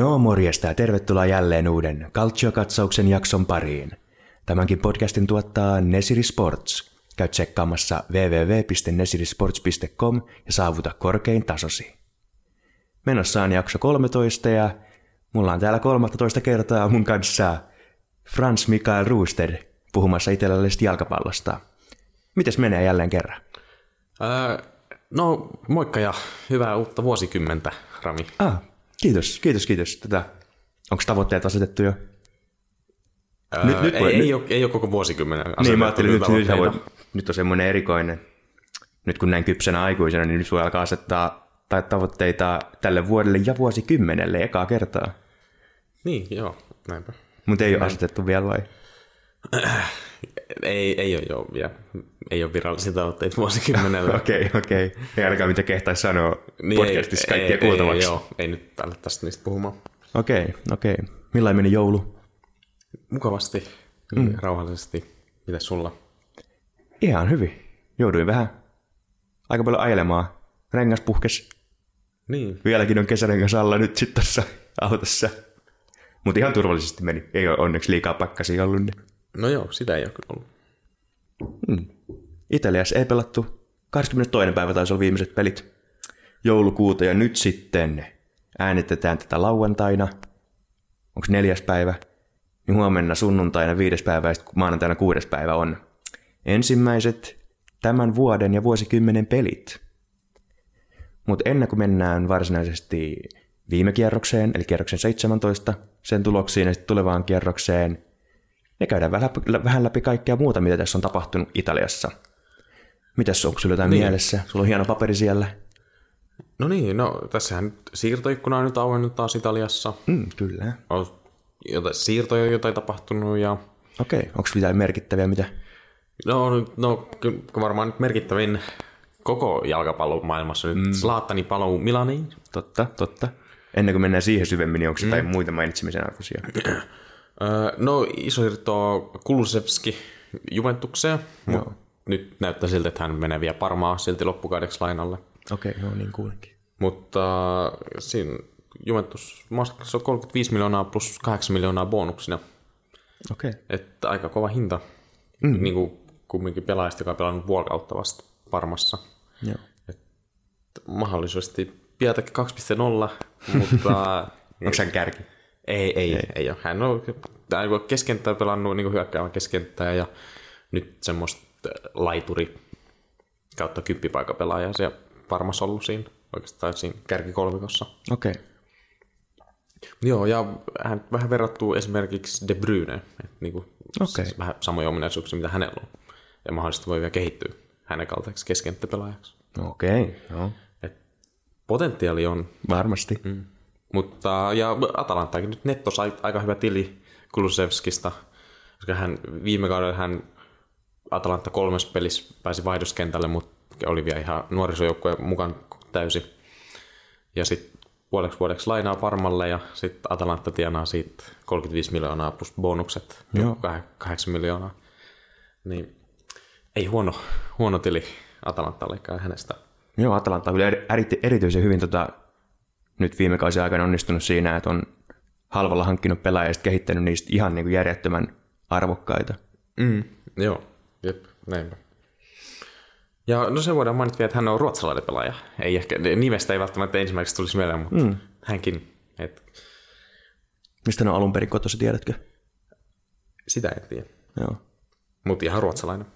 No morjesta ja tervetuloa jälleen uuden Calcio-katsauksen jakson pariin. Tämänkin podcastin tuottaa Nesiri Sports. Käy tsekkaamassa www.nesirisports.com ja saavuta korkein tasosi. Menossa on jakso 13 ja mulla on täällä 13 kertaa mun kanssa Franz Mikael Rooster puhumassa itselläisestä jalkapallosta. Mites menee jälleen kerran? Ää, no moikka ja hyvää uutta vuosikymmentä, Rami. Ah, kiitos, kiitos, kiitos. Tätä, onko tavoitteet asetettu jo? Ää, Nyt- nyt ei, voi- ei, nyt- ole, ei ole koko vuosikymmenen Niin, mä ajattelin, nyt, nyt, voi, nyt on semmoinen erikoinen, nyt kun näin kypsänä aikuisena, niin nyt voi alkaa asettaa tai tavoitteita tälle vuodelle ja vuosikymmenelle ekaa kertaa. Niin, joo, näinpä. Mutta ei ole asetettu vielä vai? Ei, ei ole joo vielä. Ei ole virallisia tavoitteita vuosikymmenellä. Okei, okei. Ei ainakaan mitä kehtaisi sanoa Niin, podcastissa ei, kaikkia ei, kuultavaksi. Ei, joo, ei nyt tällä tästä niistä puhumaan. Okei, okei. Millainen meni joulu? Mukavasti, mm. rauhallisesti. Mitäs sulla? Ihan hyvin. Jouduin vähän aika paljon ajelemaan. Rengas puhkes. Niin, Vieläkin on kesärengas alla nyt sitten tuossa autossa. Mutta ihan turvallisesti meni. Ei ole onneksi liikaa pakkasia ollut. Niin. No joo, sitä ei ole ollut. Italiassa ei pelattu. 22. päivä taisi olla viimeiset pelit joulukuuta ja nyt sitten äänitetään tätä lauantaina. Onko neljäs päivä? Niin huomenna sunnuntaina viides päivä ja sitten maanantaina kuudes päivä on ensimmäiset tämän vuoden ja vuosikymmenen pelit. Mutta ennen kuin mennään varsinaisesti viime kierrokseen, eli kierroksen 17, sen tuloksiin ja sitten tulevaan kierrokseen, ne käydään vähän, vähän läpi kaikkea muuta, mitä tässä on tapahtunut Italiassa. Mitäs onko sulla jotain niin. mielessä? Sulla on hieno paperi siellä. No niin, no tässähän nyt siirtoikkuna on nyt auennut taas Italiassa. Mm, kyllä. On jotain siirtoja jotain tapahtunut ja Okei, onko mitään merkittäviä, mitä? No, no varmaan nyt merkittävin koko jalkapallon maailmassa nyt mm. Zlatani paluu Milaniin. Totta, totta. Ennen kuin mennään siihen syvemmin, niin onko jotain muita mainitsemisen arvoisia? No iso irto Kulusevski Juventukseen, mutta nyt näyttää siltä, että hän menee vielä Parmaa silti loppukaudeksi lainalle. Okei, no niin kuulenkin. Mutta äh, siinä Juventus maksoi 35 miljoonaa plus 8 miljoonaa bonuksina. Okei. Että aika kova hinta. Mm. Niin kuin kumminkin pelaajista, joka on pelannut vuorokautta vasta Parmassa. Joo. mahdollisesti Piatek 2.0, mutta Onko hän kärki? Ei, ei, ei, ei ole. Hän on on keskenttää pelannut niin hyökkäävän keskenttää ja nyt semmoista laituri kautta kymppipaikapelaajaa se varmasti ollut siinä oikeastaan siinä kärkikolmikossa. Okei. Joo, ja hän vähän verrattuu esimerkiksi De Bruyne, että niin kuin, Okei. siis vähän samoja ominaisuuksia, mitä hänellä on. Ja mahdollisesti voi vielä kehittyä hänen kaltaiseksi keskenttäpelaajaksi. Okei, joo. Et potentiaali on Varmasti. Mm. Mutta, ja Atalantakin nyt netto sai aika hyvä tili Kulusevskista, koska hän viime kaudella hän Atalanta kolmes pelissä pääsi vaihdoskentälle, mutta oli vielä ihan nuorisojoukkueen mukaan täysin. Ja sitten puoleksi vuodeksi lainaa Parmalle ja sitten Atalanta tienaa siitä 35 miljoonaa plus bonukset, Joo. 8 miljoonaa. Niin ei huono, huono tili Atalantallekaan hänestä. Joo, Atalanta on kyllä eri, eri- erityisen hyvin tota, nyt viime kausien aikana onnistunut siinä, että on halvalla hankkinut pelaajia ja kehittänyt niistä ihan niin kuin järjettömän arvokkaita. Mm, joo, jep, näinpä. Ja no se voidaan mainita vielä, että hän on ruotsalainen pelaaja. Ei ehkä, nimestä ei välttämättä ensimmäiseksi tulisi mieleen, mutta mm. hänkin. Et, Mistä ne on alun perin kotossa, tiedätkö? sitä en tiedä. Joo. Mutta ihan ruotsalainen.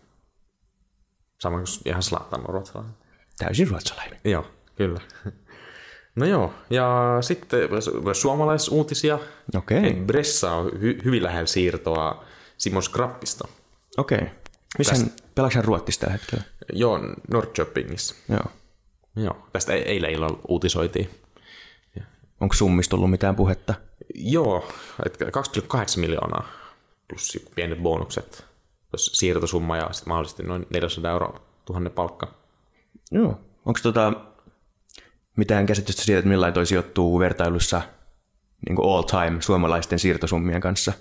Sama kuin ihan Zlatan on ruotsalainen. Täysin ruotsalainen. Joo, kyllä. No joo, ja sitten suomalaisuutisia. Okei, Et Bressa on hy- hyvin lähellä siirtoa Simon Skrappista. okei. Missä hän, pelaako hän Ruotsissa tällä hetkellä? Joo, Norrköpingissa. Joo. Joo, tästä e- eilen illalla uutisoitiin. Onko summista ollut mitään puhetta? Joo, että 2,8 miljoonaa plus pienet bonukset, siirtosumma ja sitten mahdollisesti noin 400 euroa tuhannen palkka. Joo. Onko tota mitään käsitystä siitä, että millainen toi sijoittuu vertailussa niin all time suomalaisten siirtosummien kanssa?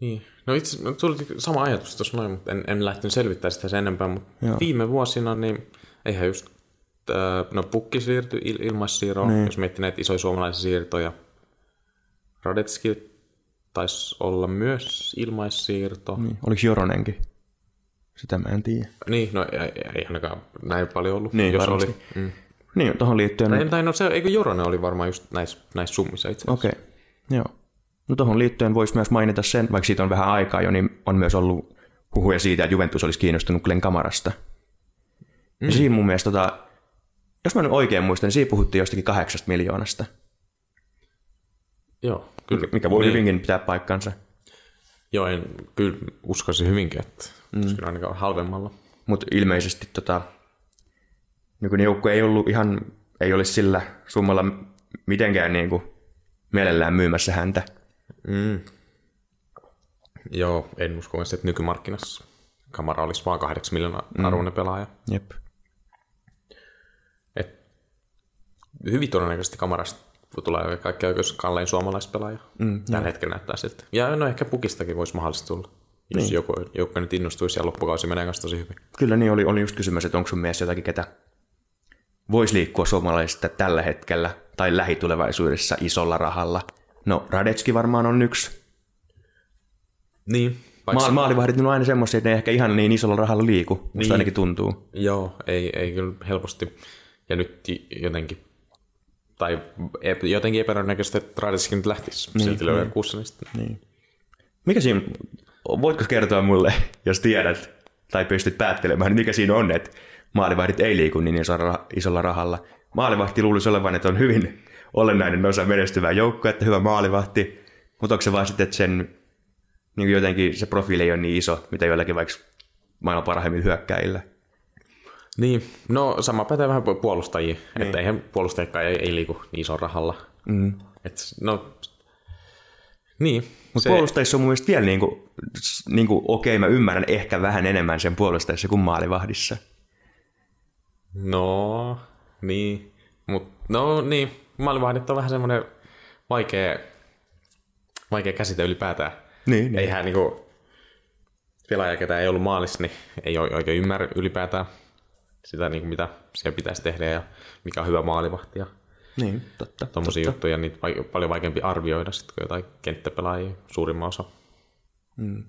Niin. No itse no, tuli sama ajatus tuossa noin, mutta en, en lähtenyt selvittämään sitä sen enempää, mutta Joo. viime vuosina niin eihän just, no pukki siirtyi il, ilmaissiirroon, niin. jos miettii näitä isoja suomalaisia siirtoja, Radetski taisi olla myös ilmaissiirto. Niin. Oliko Joronenkin? Sitä mä en tiedä. Niin, no ei, ei ainakaan näin paljon ollut, Niin, jos varmasti. oli. Mm. Niin, tuohon liittyen... Tai, tai no se, eikö Joronen oli varmaan just näissä, näissä summissa itse asiassa. Okei, joo. No tuohon liittyen voisi myös mainita sen, vaikka siitä on vähän aikaa jo, niin on myös ollut huhuja siitä, että Juventus olisi kiinnostunut Glenn Kamarasta. Mm. Ja siinä mun mielestä, tota, jos mä nyt oikein muistan, niin siinä puhuttiin jostakin kahdeksasta miljoonasta, Joo, kyllä. mikä voi niin. hyvinkin pitää paikkansa. Joo, en, kyllä uskoisin hyvinkin, että mm. kyllä ainakaan halvemmalla. Mutta ilmeisesti tota, nykyinen joukko ei ollut ihan, ei olisi sillä summalla mitenkään niin kuin mielellään myymässä häntä. Mm. Joo, en usko että nykymarkkinassa kamera olisi vaan 8 miljoonaa arvoinen pelaaja. Jep. Et hyvin todennäköisesti kamarasta tulee kaikki oikeus kallein suomalaispelaaja. Mm, Tällä hetkellä näyttää siltä. Ja no ehkä pukistakin voisi mahdollisesti tulla, jos niin. joku, joku nyt innostuisi ja loppukausi menee kanssa tosi hyvin. Kyllä niin oli, oli just kysymys, että onko sun mielestä jotakin, ketä voisi liikkua suomalaisista tällä hetkellä tai lähitulevaisuudessa isolla rahalla. No, Radetski varmaan on yksi. Niin. Vaikka Ma- maalivahdit on aina semmoisia, että ne ehkä ihan niin isolla rahalla liiku, musta Niin. ainakin tuntuu. Joo, ei, ei kyllä helposti. Ja nyt jotenkin, tai jotenkin epätodennäköisesti, että Radetskin nyt lähtisi niin, silti löydä kuussa. Niin. sitten- Niin. Mikä siinä, voitko kertoa mulle, jos tiedät tai pystyt päättelemään, niin mikä siinä on, että maalivahdit ei liiku niin isolla, rahalla. Maalivahti luulisi olevan, että on hyvin olennainen osa menestyvää joukkoa, että hyvä maalivahti, mutta onko se vaan sitten, että sen niin jotenkin se profiili ei ole niin iso, mitä joillakin vaikka maailman parhaimmilla hyökkäillä. Niin, no sama pätee vähän pu- puolustajia, niin. että eihän puolustajakaan ei, ei liiku niin ison rahalla. Mm. Et, no, niin. Mutta se- puolustajissa on mun mielestä vielä niin kuin, niin kuin, okei, mä ymmärrän ehkä vähän enemmän sen puolustajissa kuin maalivahdissa. No, niin. Mut, no niin, maalivahdit on vähän semmoinen vaikea, vaikea käsite ylipäätään. Niin, niin. Eihän niinku pelaaja, ketä ei ollut maalissa, niin ei oikein ymmärrä ylipäätään sitä, niinku, mitä siellä pitäisi tehdä ja mikä on hyvä maalivahti ja Niin, totta. tommosia juttuja, niin vai, paljon vaikeampi arvioida sitten kuin jotain kenttäpelaajia, suurimman osa. Mm.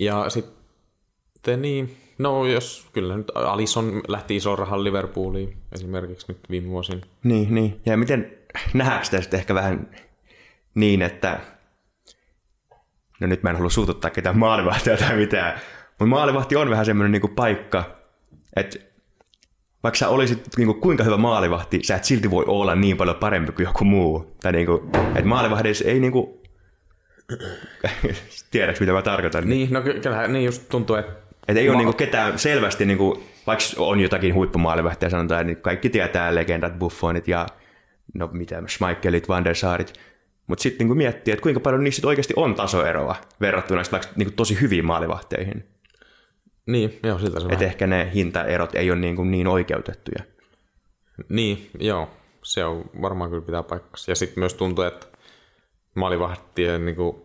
Ja sitten niin, no jos kyllä nyt Alison lähti ison rahan Liverpooliin esimerkiksi nyt viime vuosina. Niin, niin. Ja miten nähdäänkö tästä ehkä vähän niin, että no nyt mä en halua suututtaa ketään maalivahtia tai mitään, mutta maalivahti on vähän semmoinen niinku paikka, että vaikka sä olisit niinku kuinka hyvä maalivahti, sä et silti voi olla niin paljon parempi kuin joku muu. Tai niinku, että maalivahdissa ei niinku, tiedätkö mitä mä tarkoitan? Niin, no ky- kyllähän niin just tuntuu, että Et ei ole niinku ketään selvästi, niinku, vaikka on jotakin huippumaalivahtia sanotaan, niin kaikki tietää legendat, Buffonit ja no mitä, Schmeickelit, Van der Saarit. Mutta sitten kun miettii, että kuinka paljon niissä oikeasti on tasoeroa verrattuna vaikka niinku tosi hyviin maalivahteihin. niin, joo, siltä se Että vähän. ehkä ne hintaerot ei ole niinku niin oikeutettuja. Niin, joo, se on varmaan kyllä pitää paikkansa. Ja sitten myös tuntuu, että maalivahtien niin kuin,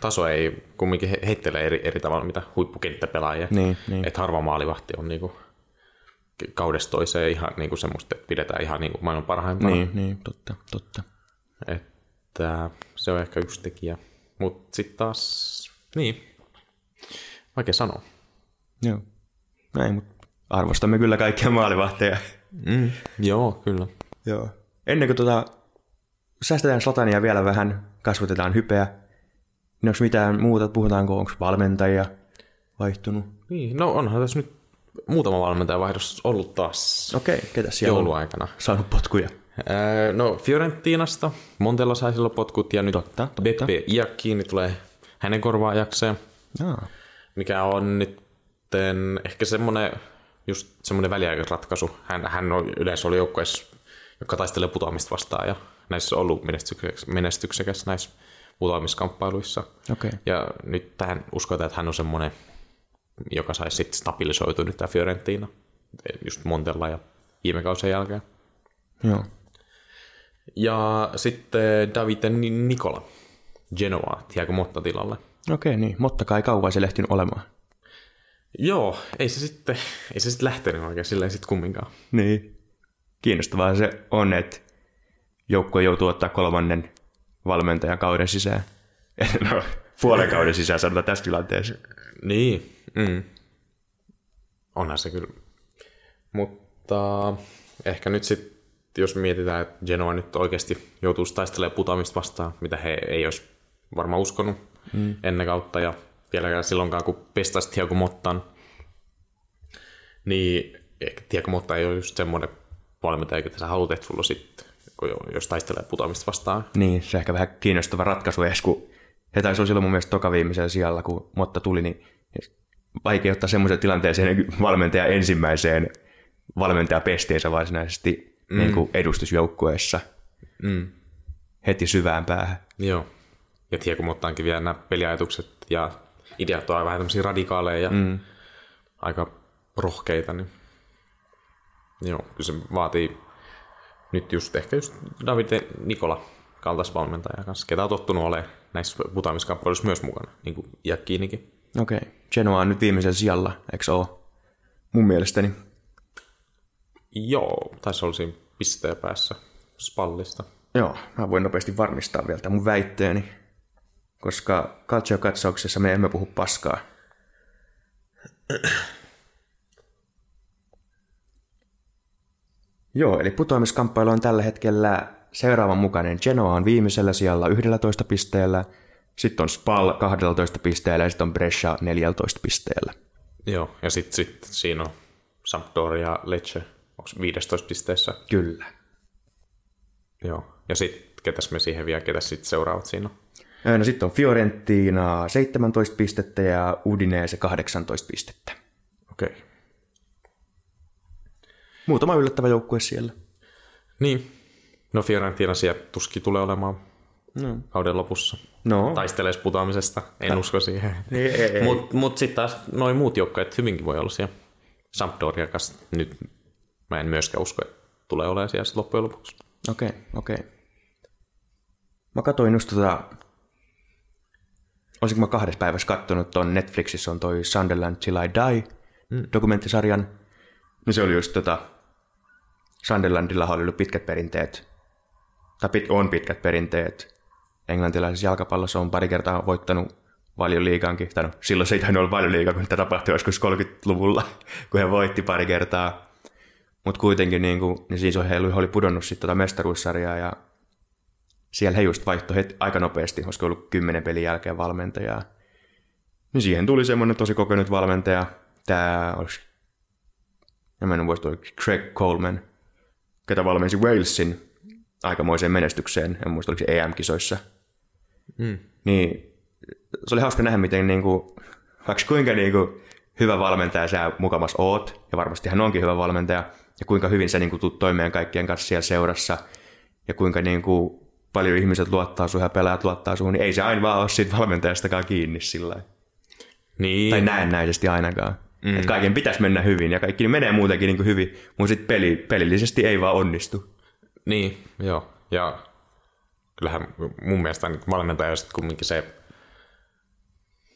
taso ei kumminkin he- heittele eri, eri tavalla mitä huippukenttäpelaajia. Niin, niin. Että harva maalivahti on niin kuin, kaudesta toiseen ihan niin kuin semmoista, että pidetään ihan niin kuin maailman parhaimpana. Niin, niin, totta, totta. Että se on ehkä yksi tekijä. Mutta sitten taas, niin, vaikea sanoa. Joo. Näin, mutta arvostamme kyllä kaikkia maalivahteja. Mm, joo, kyllä. Joo. Ennen kuin tota, säästetään Slatania vielä vähän, kasvatetaan hypeä, niin onko mitään muuta, puhutaanko, onko valmentajia vaihtunut? Niin, no onhan tässä nyt muutama valmentaja vaihdos ollut taas Okei, ketä siellä on jouluaikana. saanut potkuja? Ää, No Fiorentinasta Montella sai silloin potkut ja nyt Totta, totta. Beppe Iacchini tulee hänen korvaajakseen, Jaa. mikä on nyt ehkä semmoinen just semmoinen väliaikaisratkaisu. Hän, hän on, yleensä oli joukkueessa, joka taistelee putoamista vastaan ja näissä on ollut menestyksekäs, menestyksekäs näissä putoamiskamppailuissa. Okei. Ja nyt tähän uskotaan, että hän on semmoinen, joka saisi sitten stabilisoitua nyt tämä Fiorentina, just Montella ja viime kausien jälkeen. Joo. Ja sitten Davide Ni- Nikola, Genoa, Tiago Motta tilalle. Okei, niin. Mutta kai kauan se lehtinyt olemaan. Joo, ei se sitten, ei se sitten lähtenyt oikein silleen sitten kumminkaan. Niin. Kiinnostavaa se on, että joukkue joutuu ottaa kolmannen valmentajan kauden sisään. no, puolen kauden sisään sanotaan tässä tilanteessa. Niin, mm. onhan se kyllä. Mutta ehkä nyt sitten, jos mietitään, että Genoa nyt oikeasti joutuu taistelemaan putoamista vastaan, mitä he ei olisi varmaan uskonut mm. ennen kautta, ja vieläkään silloinkaan, kun pestaisi Thiago Mottan, niin ehkä Thiago Motta ei ole just semmoinen valmentaja, että sä haluat, että sulla sitten, jos taistelee putoamista vastaan. Niin, se ehkä vähän kiinnostava ratkaisu edes, kun he taisi olla silloin mun mielestä toka viimeisellä sijalla, kun Motta tuli, niin vaikea ottaa semmoisen tilanteeseen valmentaja ensimmäiseen valmentajapesteensä varsinaisesti mm. niin kuin edustusjoukkueessa mm. heti syvään päähän. Joo. Ja tiedä, kun ottaankin vielä nämä peliajatukset ja ideat on vähän tämmöisiä radikaaleja ja mm. aika rohkeita, niin joo, kyllä se vaatii nyt just ehkä just David Nikola kaltaisvalmentaja kanssa, ketä on tottunut olemaan näissä putoamiskamppailuissa myös mukana, niin kuin Jäkkiinikin. Okei. Okay. Genoa on nyt viimeisen sijalla, eikö ole? Mun mielestäni. Joo, taisi olla siinä pisteen päässä spallista. Joo, mä voin nopeasti varmistaa vielä mun väitteeni, koska katsauksessa me emme puhu paskaa. Joo, eli putoamiskamppailu on tällä hetkellä seuraavan mukainen. Genoa on viimeisellä sijalla 11 pisteellä, sitten on Spal 12 pisteellä ja sitten on Brescia 14 pisteellä. Joo, ja sitten sit siinä on Sampdoria ja Lecce, onko 15 pisteessä? Kyllä. Joo, ja sitten ketäs me siihen vielä, ketäs sitten seuraavat siinä on? No sitten on Fiorentina 17 pistettä ja Udinese 18 pistettä. Okei. Okay. Muutama yllättävä joukkue siellä. Niin. No Fiorentina siellä tuskin tulee olemaan no. kauden lopussa. No. Taistelees putoamisesta, en Tää. usko siihen. Mutta mut sitten taas noin muut joukkueet hyvinkin voi olla siellä. Sampdoria kanssa nyt mä en myöskään usko, että tulee olemaan siellä loppujen lopuksi. Okei, okay, okei. Okay. Mä katsoin just tota, olisinko mä kahdessa päivässä kattonut ton Netflixissä on toi Sunderland Till I Die mm. dokumenttisarjan. No se oli just tota, Sunderlandilla oli ollut pitkät perinteet, tai pit, on pitkät perinteet englantilaisessa jalkapallossa on pari kertaa voittanut liikankin. Tai no, silloin se ei tainnut olla liikaa, kun tämä tapahtui joskus 30-luvulla, kun he voitti pari kertaa. Mutta kuitenkin niin kuin, niin siis he oli pudonnut sitten tota mestaruussarjaa ja siellä he just vaihtoi heti aika nopeasti, koska ollut kymmenen pelin jälkeen valmentajaa. Niin siihen tuli semmoinen tosi kokenut valmentaja. Tämä olisi, en mä muista, Craig Coleman, ketä valmensi Walesin aikamoiseen menestykseen, en muista oliko se EM-kisoissa – Mm. Niin se oli hauska nähdä, miten niin kuin, vaikka kuinka niin kuin, hyvä valmentaja sä mukamas oot, ja varmasti hän onkin hyvä valmentaja, ja kuinka hyvin sä niin kuin, tuut toimeen kaikkien kanssa siellä seurassa, ja kuinka niin kuin, paljon ihmiset luottaa sun ja pelaajat luottaa sun, niin ei se aina vaan ole siitä valmentajastakaan kiinni sillä niin. Tai näennäisesti ainakaan. Mm. Että kaiken pitäisi mennä hyvin, ja kaikki menee muutenkin niin kuin hyvin, mutta sitten peli, pelillisesti ei vaan onnistu. Niin, joo. Ja kyllähän mun mielestä niin valmentaja on kumminkin se,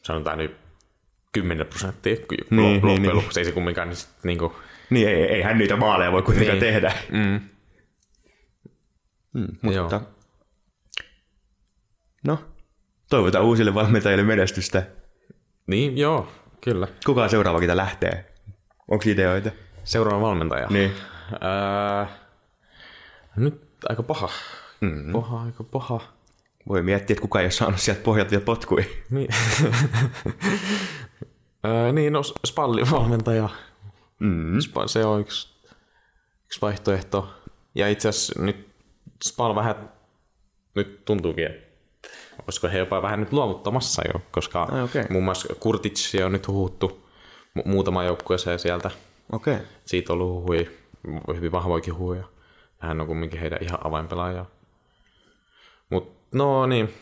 sanotaan nyt 10 prosenttia niin, loppujen niin, lopuksi, niin. ei se kumminkaan niin, niin kuin... Niin, ei, ei hän niitä maaleja voi kuitenkaan niin. tehdä. Mm. Mm, mutta Joo. no, toivotaan uusille valmentajille menestystä. Niin, joo, kyllä. Kuka seuraava, ketä lähtee? Onko ideoita? Seuraava valmentaja? Niin. Äh, nyt aika paha. Mm. Paha, aika paha. Voi miettiä, että kuka ei ole saanut sieltä pohjalta vielä potkui. Niin. niin, no Spallin valmentaja. Mm. Se on yksi, yksi vaihtoehto. Ja itse asiassa nyt Spal vähän nyt tuntuukin, että olisiko he jopa vähän nyt luovuttamassa jo, koska Ai, okay. muun muassa Kurtitsi on nyt huhuttu mu- muutama joukkueeseen sieltä. Okay. Siitä on ollut huhuja, hyvin vahvoikin huhuja. Hän on kumminkin heidän ihan avainpelaaja. Mut, no niin.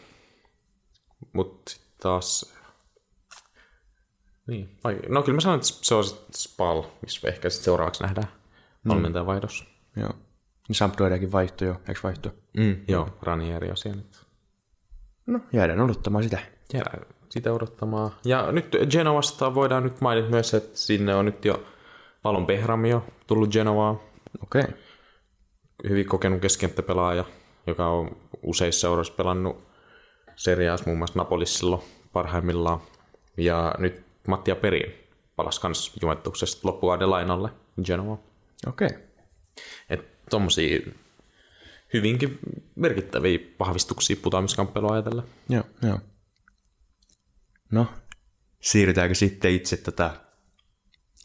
Mut taas... Niin. No kyllä mä sanoin, että se on Spal, missä ehkä sitten seuraavaksi nähdään mm. valmentajan vaihdossa. Joo. Niin Sampdoriakin vaihtoi jo, eikö vaihto? Mm, joo, Ranieri on siellä nyt. No, jäädään odottamaan sitä. Jäädään sitä odottamaan. Ja nyt Genovasta voidaan nyt mainita myös, että sinne on nyt jo Palon Behram jo tullut Genovaa. Okei. Okay. Hyvin kokenut keskikenttäpelaaja joka on useissa seuroissa pelannut seriaas muun muassa Napolissa silloin parhaimmillaan. Ja nyt Mattia Perin palasi kans Juventuksesta loppukauden lainalle Genoa. Okei. Okay. Että tommosia hyvinkin merkittäviä vahvistuksia putoamiskamppelua ajatellen. Joo, joo. No, siirrytäänkö sitten itse, tota,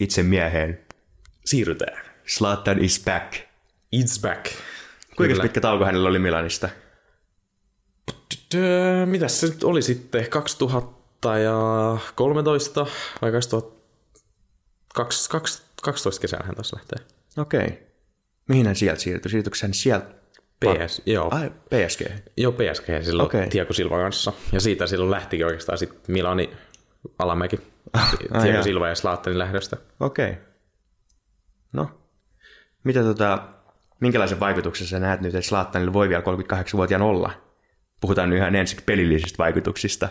itse mieheen? Siirrytään. Slatan is back. It's back. Kuinka pitkä tauko hänellä oli Milanista? Mitäs se nyt oli sitten? 2013 vai 2012 kesällä hän taas lähtee. Okei. Okay. Mihin hän sieltä siirtyi? Siirtyykö hän sieltä? PS, joo. Ai, PSG. Joo, PSG silloin okay. Tiago Silva kanssa. Ja siitä silloin lähtikin oikeastaan sitten Milani alamäki. Tiago. Silva ja Slaattenin lähdöstä. Okei. Okay. No, mitä tota, minkälaisen vaikutuksen sä näet nyt, että Slattanilla voi vielä 38-vuotiaan olla? Puhutaan nyt ihan ensiksi pelillisistä vaikutuksista.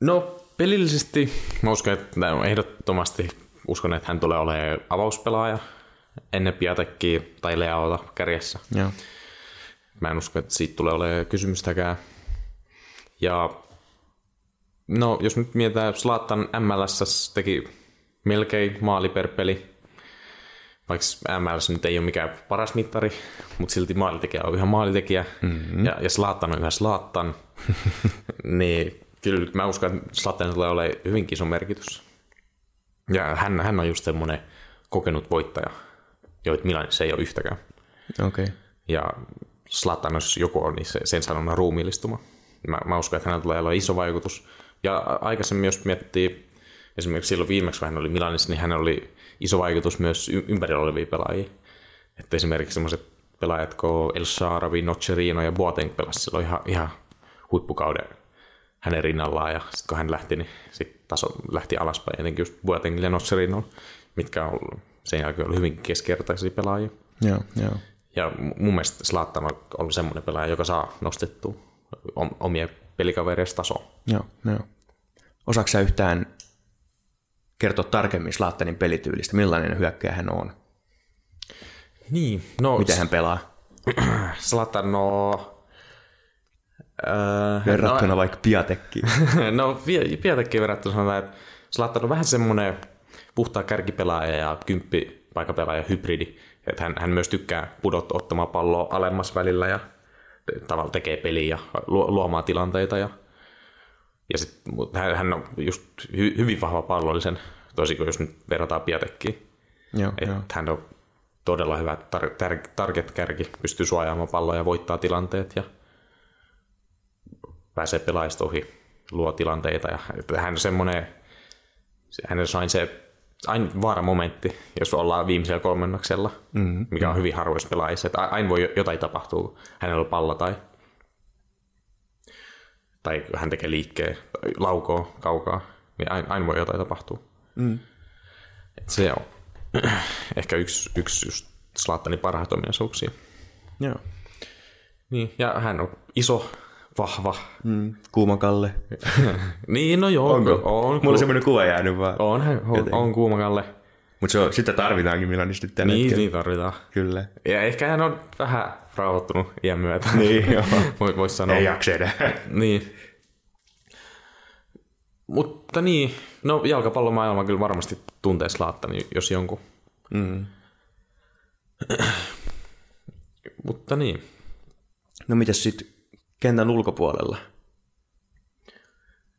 No, pelillisesti mä uskon, että ehdottomasti uskon, että hän tulee olemaan avauspelaaja ennen Piatekkiä tai Leaota kärjessä. Joo. Mä en usko, että siitä tulee olemaan kysymystäkään. Ja no, jos nyt mietitään, Zlatan MLS teki melkein maali per peli. Vaikka MLS nyt ei ole mikään paras mittari, mutta silti maalitekijä on ihan maalitekijä. Mm-hmm. Ja, ja Zlatan on yhä Zlatan. niin kyllä mä uskon, että Zlatan tulee olemaan hyvinkin iso merkitys. Ja hän, hän on just semmoinen kokenut voittaja, joita Milanissa ei ole yhtäkään. Okei. Okay. Ja Slatan, jos joku on, niin se, sen sanona ruumiillistuma. Mä, mä uskon, että hänellä tulee olla iso vaikutus. Ja aikaisemmin, jos miettii, esimerkiksi silloin viimeksi, kun hän oli Milanissa, niin hänellä oli iso vaikutus myös ympärillä olevia pelaajia. Että esimerkiksi sellaiset pelaajat kuin El Sharawi, Nocerino ja Boateng pelasi silloin ihan, ihan huippukauden hänen rinnallaan. Ja sitten kun hän lähti, niin sit taso lähti alaspäin, etenkin just Boatengille ja Nocerino, mitkä on ollut sen jälkeen ollut hyvin keskertaisia pelaajia. Joo, joo. Ja mun mielestä Zlatan on ollut semmoinen pelaaja, joka saa nostettua om- omia pelikavereista tasoa. Joo, joo. Osaatko sä yhtään kertoa tarkemmin Slattanin pelityylistä? Millainen hyökkäjä hän on? Niin, no Miten hän pelaa? Zlatan, no... Äh, Verrattuna vaikka Piatekkiin. no, Pietekkiin verrattuna sanotaan, että Zlatan on vähän semmoinen puhtaa kärkipelaaja ja kymppipaikapelaaja hybridi. Että hän, hän myös tykkää pudottaa ottamaan palloa alemmas välillä ja tavallaan tekee peliä ja luo, luomaan tilanteita. Ja, ja sit, hän, hän on just hy, hyvin vahva pallollisen, toisin kuin jos nyt verrataan Pietekkiin. joo, Et joo. hän on todella hyvä tar- tar- target-kärki, pystyy suojaamaan palloa ja voittaa tilanteet ja pääsee pelaajista ohi, luo tilanteita. Ja että hän on semmoinen, se- hän on se aina vaaramomentti, jos ollaan viimeisellä kolmennoksella, mm-hmm. mikä on hyvin harvoissa pelaajissa. Että aina voi jotain tapahtua, kun hänellä on pallo tai, tai hän tekee liikkeen, laukoo kaukaa, niin aina, aina voi jotain tapahtua. Mm. Et se on ehkä yksi, yksi just Zlatanin parhaita ominaisuuksia. joo. Niin, ja hän on iso, vahva. Mm. Kuuma Kalle. Niin, no joo. Onko? On, Mulla on semmoinen kuva jäänyt vaan. on, on, on kuumakalle. Mutta se on, sitä tarvitaankin Milanista nyt Niin, hetkellä. niin tarvitaan. Kyllä. Ja ehkä hän on vähän rauhoittunut iän myötä. Niin, joo. Voi- Vois sanoa. Ei jaksa enää. Niin. Mutta niin, no jalkapallomaailma kyllä varmasti tuntee Zlatan, jos jonkun. Mm. Mutta niin. No mitäs sitten kentän ulkopuolella?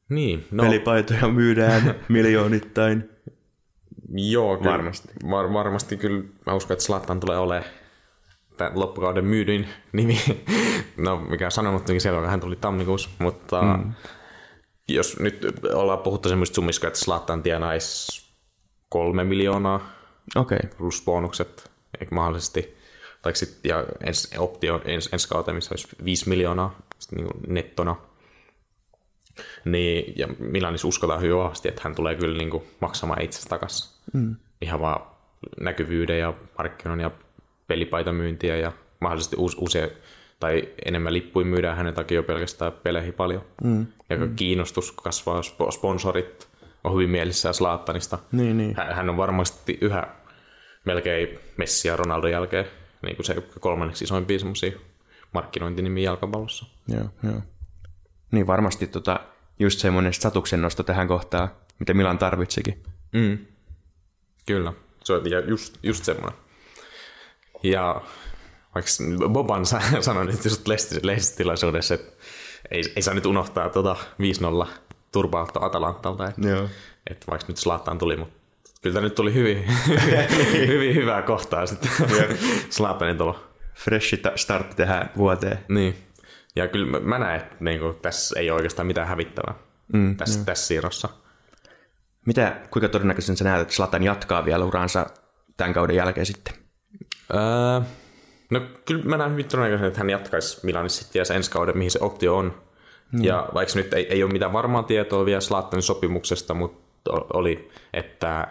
Niin, no Pelipaitoja myydään miljoonittain. joo. Kyllä, Varmasti. Var, varmasti kyllä mä uskon, että Zlatan tulee olemaan tämän loppukauden myydyin nimi. No mikä on sanonutkin siellä, hän tuli tammikuussa, mutta mm. jos nyt ollaan puhuttu semmoista summista, että Zlatan tienaisi kolme miljoonaa Okei. Okay. plus bonukset ehkä mahdollisesti. Tai sit, ja ens, optio ens, ensi kauteen, missä olisi 5 miljoonaa niin kuin nettona. Niin, ja Milanissa uskotaan hyvin vahvasti, että hän tulee kyllä niin kuin maksamaan itsestä takaisin. Mm. Ihan vaan näkyvyyden ja markkinoinnin ja pelipaitamyyntiä ja mahdollisesti uusi, uusia tai enemmän lippuja myydään hänen takia jo pelkästään peleihin paljon. Mm. Ja mm. kiinnostus kasvaa, spo- sponsorit on hyvin mielissään Slaattanista. Niin, niin. Hän, hän on varmasti yhä melkein Messi ja Ronaldon jälkeen niin kuin se kolmanneksi isoimpia semmoisia markkinointinimi jalkapallossa. Joo, joo. Niin varmasti tota, just semmoinen statuksen nosto tähän kohtaan, mitä Milan tarvitsikin. Mm. Kyllä, se on just, just semmoinen. Ja vaikka Boban sa- sanoi nyt just lehdistötilaisuudessa, että ei, ei saa nyt unohtaa tuota 5-0 turpautto Atalantalta, että, Joo. että vaikka nyt Zlatan tuli, mutta kyllä tämä nyt tuli hyvin, hyvin hyvää kohtaa sitten Zlatanin tulo. Freshi ta- startti tähän vuoteen. Niin. Ja kyllä mä- mä näen, että niin kuin, tässä ei ole oikeastaan mitään hävittävää mm, tässä, tässä siirrossa. Mitä, kuinka todennäköisen sä näet, että Slatan jatkaa vielä uransa tämän kauden jälkeen sitten? Öö, no kyllä mä näen hyvin todennäköisesti, että hän jatkaisi Milanissa sitten vielä ensi kauden, mihin se optio on. Mm. Ja vaikka nyt ei, ei ole mitään varmaa tietoa vielä Slatanin sopimuksesta, mutta oli, että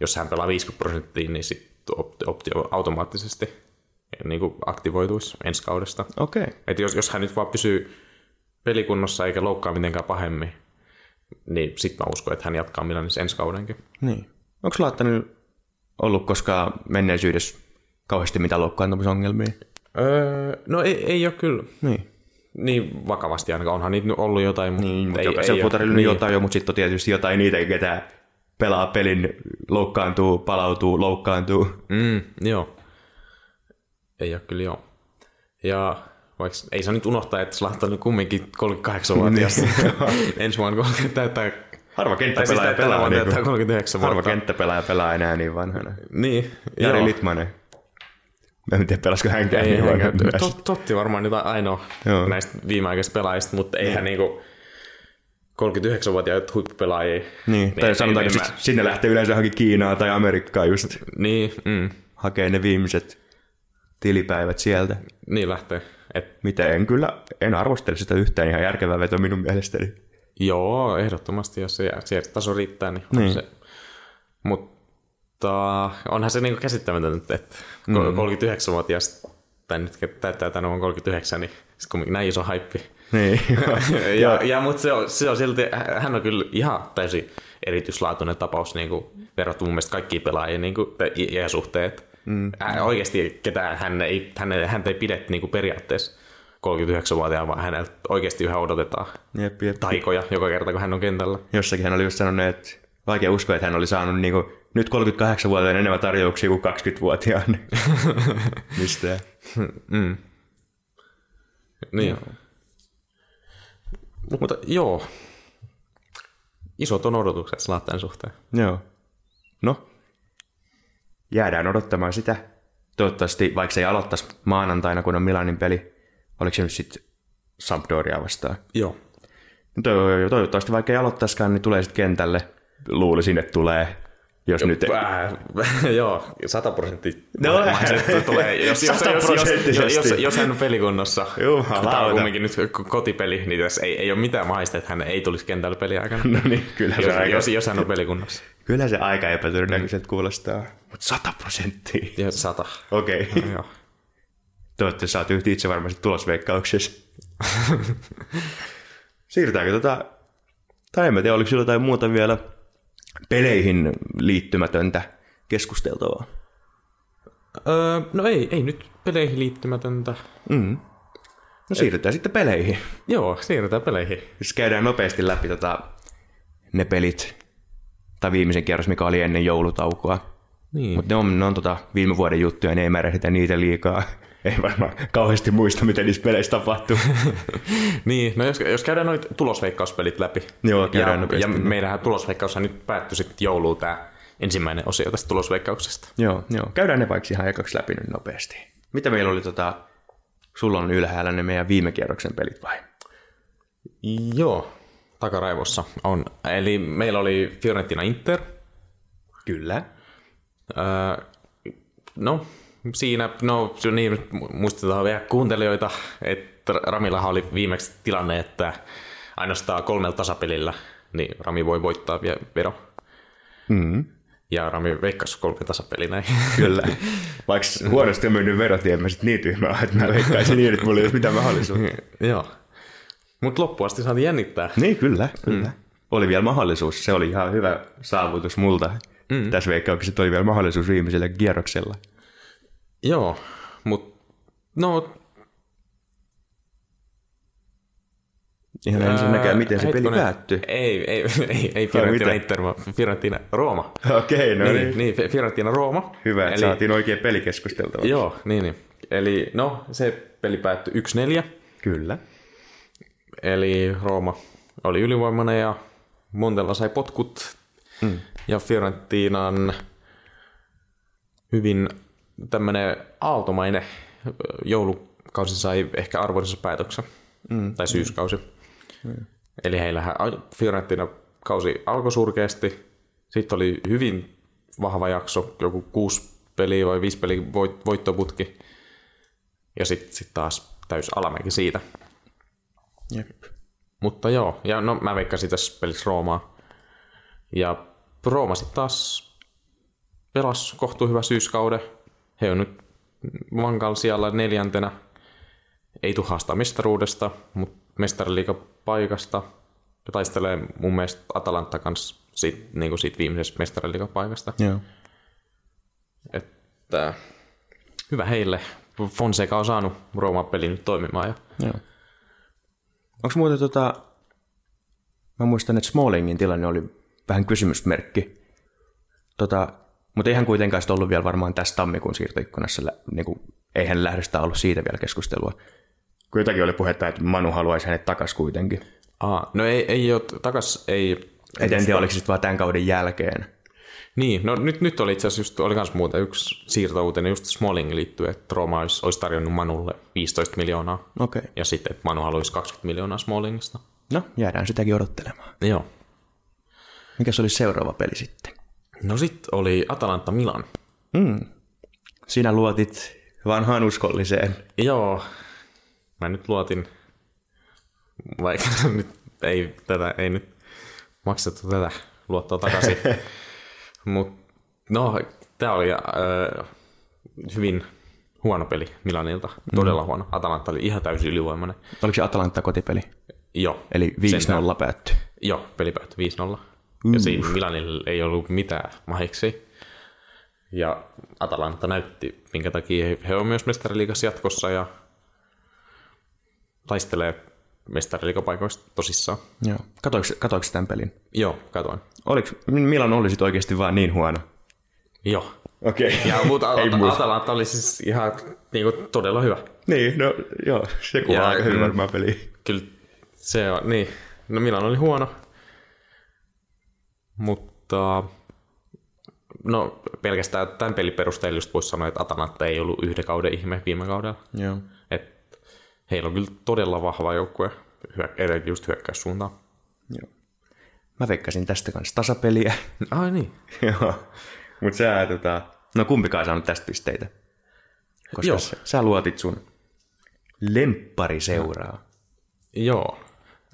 jos hän pelaa 50 prosenttia, niin sitten optio automaattisesti niin kuin aktivoituisi ensi kaudesta. Okei. Okay. Et jos, jos hän nyt vaan pysyy pelikunnossa eikä loukkaa mitenkään pahemmin, niin sitten mä uskon, että hän jatkaa Milanissa ensi kaudenkin. Niin. Onko Zlatanilla ollut koskaan menneisyydessä kauheasti mitään loukkaantumisongelmia? Öö, no ei, ei ole kyllä Niin. niin vakavasti ainakaan. Onhan niitä ollut jotain, mutta Niin, mutta ei, jokaisella ei futarilla ole. niin. jotain jo, mutta sitten on tietysti jotain niitä, ketä pelaa pelin, loukkaantuu, palautuu, loukkaantuu. Mm, joo. Ei ole kyllä joo. Ja vaikka ei saa nyt unohtaa, että Zlatan on kumminkin 38-vuotias. Ensi vuonna 30 täyttää... Harva siis kenttäpelaaja pelaa, vuonna niin kuin, 39 harva vuotta. kenttäpelaaja pelaa enää niin vanhana. Niin, Jari joo. Litmanen. Mä en tiedä, pelasiko hänkään Ei, niin vanhana. tot, Totti varmaan jotain ainoa Joo. näistä viimeaikaisista pelaajista, mutta eihän niinku 39-vuotiaat huippupelaajia. Niin, tai ei- sanotaanko, sit, mä- sinne lähtee yleensä johonkin Kiinaan tai Amerikkaan just Niin, mm, hakee ne viimeiset tilipäivät sieltä. niin lähtee. Et, Mitä en kyllä, en arvostele sitä yhtään ihan järkevää veto minun mielestäni. joo, ehdottomasti, jos se, se taso riittää, niin, Niin. niin. se. Mutta onhan se niinku käsittämätöntä, että mm. 39-vuotias, tai nyt täyttää tänä vuonna 39, niin kumminkin näin iso haippi. Niin, ja, ja, mutta se on, se on silti, hän on kyllä ihan täysin erityislaatuinen tapaus niin kuin, verrattuna mun mielestä kaikkiin pelaajiin niin kuin, iäsuhteet. Mm. Oikeasti ketään hän ei, hän, häntä ei pidetty niin kuin periaatteessa 39-vuotiaan, vaan häneltä oikeasti yhä odotetaan jep, jep. taikoja joka kerta, kun hän on kentällä. Jossakin hän oli just sanonut, että vaikea uskoa, että hän oli saanut niinku, nyt 38-vuotiaan enemmän tarjouksia kuin 20-vuotiaan. Mistä? Mm. Niin. Joo. Mutta joo, isot on odotukset Zlatan suhteen. Joo. No, jäädään odottamaan sitä. Toivottavasti, vaikka se ei aloittaisi maanantaina, kun on Milanin peli, oliko se nyt sitten Sampdoria vastaan. Joo. To- toivottavasti, vaikka ei aloittaisikaan, niin tulee sitten kentälle. Luulisin, että tulee, jos nyt... Vähän, joo, sata prosenttia. No, tulee, jos, jos, jos, jos, jos, hän on pelikunnossa, tämä on kumminkin nyt ko- kotipeli, niin tässä ei, ei ole mitään mahista, että hän ei tulisi kentällä peliaikana. No niin, kyllä se jos, jos, jos hän on pelikunnossa. Kyllä se aika epätodennäköiseltä kuulostaa. Mutta sata prosenttia. Ja sata. Okei. Okay. Joo. Toivottavasti saat yhtä itse varmasti tulosveikkauksessa. Siirrytäänkö tota, tai en mä tiedä, oliko sillä jotain muuta vielä peleihin liittymätöntä keskusteltavaa? Öö, no ei, ei nyt peleihin liittymätöntä. Mm. No siirrytään sitten peleihin. Joo, siirrytään peleihin. Jos käydään nopeasti läpi tota, ne pelit, tai viimeisen kierros, mikä oli ennen joulutaukoa. Niin. Mutta ne on, ne on tota viime vuoden juttuja, niin ei määrehitä niitä liikaa. Ei varmaan kauheasti muista, mitä niissä peleissä tapahtuu. niin, no jos, jos käydään noita tulosveikkauspelit läpi. Joo, käydään ja, nopeasti. ja meidänhän tulosveikkaus nyt päättyi sitten jouluun tämä ensimmäinen osio tästä tulosveikkauksesta. joo, joo. Käydään ne vaikka ihan ekaksi läpi nyt nopeasti. Mitä meillä oli tota, sulla on ylhäällä ne meidän viime kierroksen pelit vai? Joo, takaraivossa on. Eli meillä oli Fiorentina Inter. Kyllä. Öö, no, siinä, no niin, muistetaan vielä kuuntelijoita, että Ramillahan oli viimeksi tilanne, että ainoastaan kolmella tasapelillä niin Rami voi voittaa vielä vero. Mm. Ja Rami veikkasi kolme tasapeliä näin. Kyllä. Vaikka huonosti on mennyt verot, niin en mä sit niin tyhmää, että mä veikkaisin niin, että mulla ei olisi mitään mahdollisuutta. Joo. Mutta loppuun asti saatiin jännittää. Niin, kyllä, kyllä. Mm. Oli vielä mahdollisuus. Se oli ihan hyvä saavutus multa. Mm. Tässä veikkauksessa oli vielä mahdollisuus viimeisellä kierroksella. Joo, mutta no Ihan ensin näkee, miten se peli Hetkonen. päättyi. Ei, ei, ei, ei Fiorentina? Inter, vaan Fiorentina Rooma. Okei, no Niin, niin Fiorentina Rooma. Hyvä, että Eli- saatiin oikein peli keskusteltavaksi. Joo, niin, niin. Eli no, se peli päättyi 1-4. Kyllä. Eli Rooma oli ylivoimainen ja Montella sai potkut. Mm. Ja Fiorentinan hyvin tämmöinen aaltomainen joulukausi sai ehkä arvoisensa päätöksen. Mm. Tai syyskausi. Mm. Eli heillähän Fiorentina kausi alkoi surkeasti. Sitten oli hyvin vahva jakso, joku kuusi peliä vai viisi peliä voit- voittoputki. Ja sitten sit taas täys alamäki siitä. Jep. Mutta joo, ja no mä veikkasin tässä pelissä Roomaa. Ja Rooma sitten taas pelasi kohtuu hyvä syyskauden. He on nyt vankalla siellä neljäntenä. Ei tule haastaa mestaruudesta, mutta mestariliigapaikasta. Ja taistelee mun mielestä Atalanta kanssa siitä, niin siitä viimeisestä mestariliigapaikasta. Joo. Että hyvä heille. Fonseca on saanut Rooman pelin nyt toimimaan. Ja Joo. Onko muuten tota... Mä muistan, että Smallingin tilanne oli vähän kysymysmerkki. Tota, mutta eihän kuitenkaan ollut vielä varmaan tässä tammikuun siirtoikkunassa. Niin kuin, eihän lähdöstä ollut siitä vielä keskustelua. Kun jotakin oli puhetta, että Manu haluaisi hänet takas kuitenkin. Aa, no ei, ei ole, takas ei... Et en tiedä, oliko sitten vaan tämän kauden jälkeen. Niin, no nyt, nyt oli itse asiassa just, oli kans muuta yksi siirtouutinen just Smalling liittyen, että Roma olisi, olisi tarjonnut Manulle 15 miljoonaa. Okei. Okay. Ja sitten, että Manu haluaisi 20 miljoonaa Smallingista. No, jäädään sitäkin odottelemaan. Joo. Mikä se oli seuraava peli sitten? No sitten oli Atalanta Milan. Mm. Sinä luotit vanhaan uskolliseen. Joo. Mä nyt luotin, vaikka nyt ei tätä, ei nyt maksettu tätä luottoa takaisin. Mutta no, tää oli äh, hyvin huono peli Milanilta. Todella huono. Atalanta oli ihan täysin ylivoimainen. Oliko se Atalanta kotipeli? Joo. Eli 5-0 päättyi. Joo, peli päättyi 5-0. Ja siinä Milanilla ei ollut mitään mahiksi. Ja Atalanta näytti, minkä takia he, he on myös mestariliigassa jatkossa ja taistelee mestariliigapaikoista tosissaan. Joo. Katoiko, katoiko tämän pelin? Joo, katoin. Oliko, Milan oli sit oikeasti vaan niin huono? Joo. Okei. Okay. Ja mutta. Atalanta oli siis ihan niin kuin, todella hyvä. Niin, no joo, se kuvaa Ja, aika hyvin mm. varmaan peliä. Kyllä se on, niin. No Milan oli huono. Mutta no pelkästään tämän pelin perusteella just voisi sanoa, että Atalanta ei ollut yhden kauden ihme viime kaudella. Joo. Et heillä on kyllä todella vahva joukkue, etenkin just hyökkäyssuuntaan. joo. Mä veikkasin tästä kanssa tasapeliä. Ai niin. joo. Mutta sä, tota... No kumpikaan ei saanut tästä pisteitä. Koska Joo. sä, sä luotit sun lemppariseuraa. Joo.